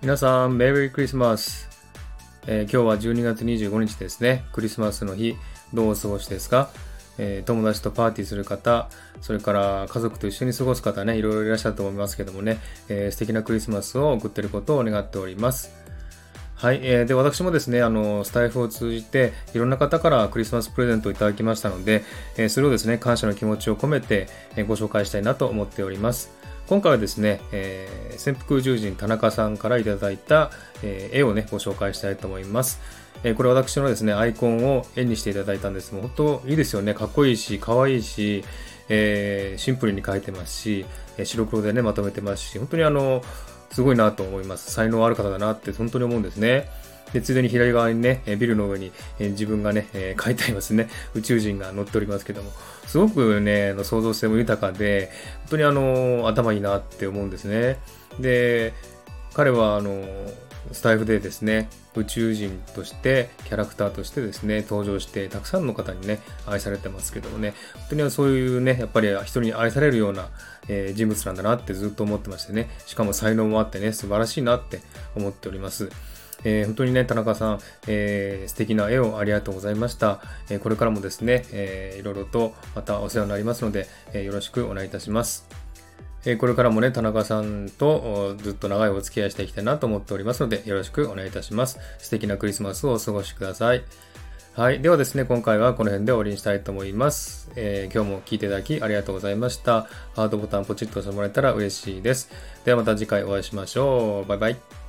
皆さん、メリークリスマス、えー、今日は12月25日ですね。クリスマスの日、どうお過ごしですか、えー、友達とパーティーする方、それから家族と一緒に過ごす方ね、いろいろいらっしゃると思いますけどもね、えー、素敵なクリスマスを送っていることを願っております。はい、えー、で、私もですね、あの、スタイフを通じて、いろんな方からクリスマスプレゼントをいただきましたので、えー、それをですね、感謝の気持ちを込めて、えー、ご紹介したいなと思っております。今回はですね、えー、潜伏獣人田中さんからいただいた、えー、絵をね、ご紹介したいと思います。えー、これ私のですね、アイコンを絵にしていただいたんですも、本当いいですよね。かっこいいし、かわいいし、えー、シンプルに描いてますし、え白黒でね、まとめてますし、本当にあの、すごいなと思います。才能ある方だなって本当に思うんですね。で、ついでに左側にね、ビルの上に自分がね、書いてありますね。宇宙人が乗っておりますけども、すごくね、創造性も豊かで、本当にあの、頭いいなって思うんですね。で、彼はあの、スタイフでですね、宇宙人として、キャラクターとしてですね、登場して、たくさんの方にね、愛されてますけどもね、本当にそういうね、やっぱり人に愛されるような、えー、人物なんだなってずっと思ってましてね、しかも才能もあってね、素晴らしいなって思っております。えー、本当にね、田中さん、えー、素敵な絵をありがとうございました。えー、これからもですね、えー、いろいろとまたお世話になりますので、えー、よろしくお願いいたします。え、これからもね、田中さんとずっと長いお付き合いしていきたいなと思っておりますので、よろしくお願いいたします。素敵なクリスマスをお過ごしください。はい。ではですね、今回はこの辺で終わりにしたいと思います。えー、今日も聴いていただきありがとうございました。ハートボタンポチッと押してもらえたら嬉しいです。ではまた次回お会いしましょう。バイバイ。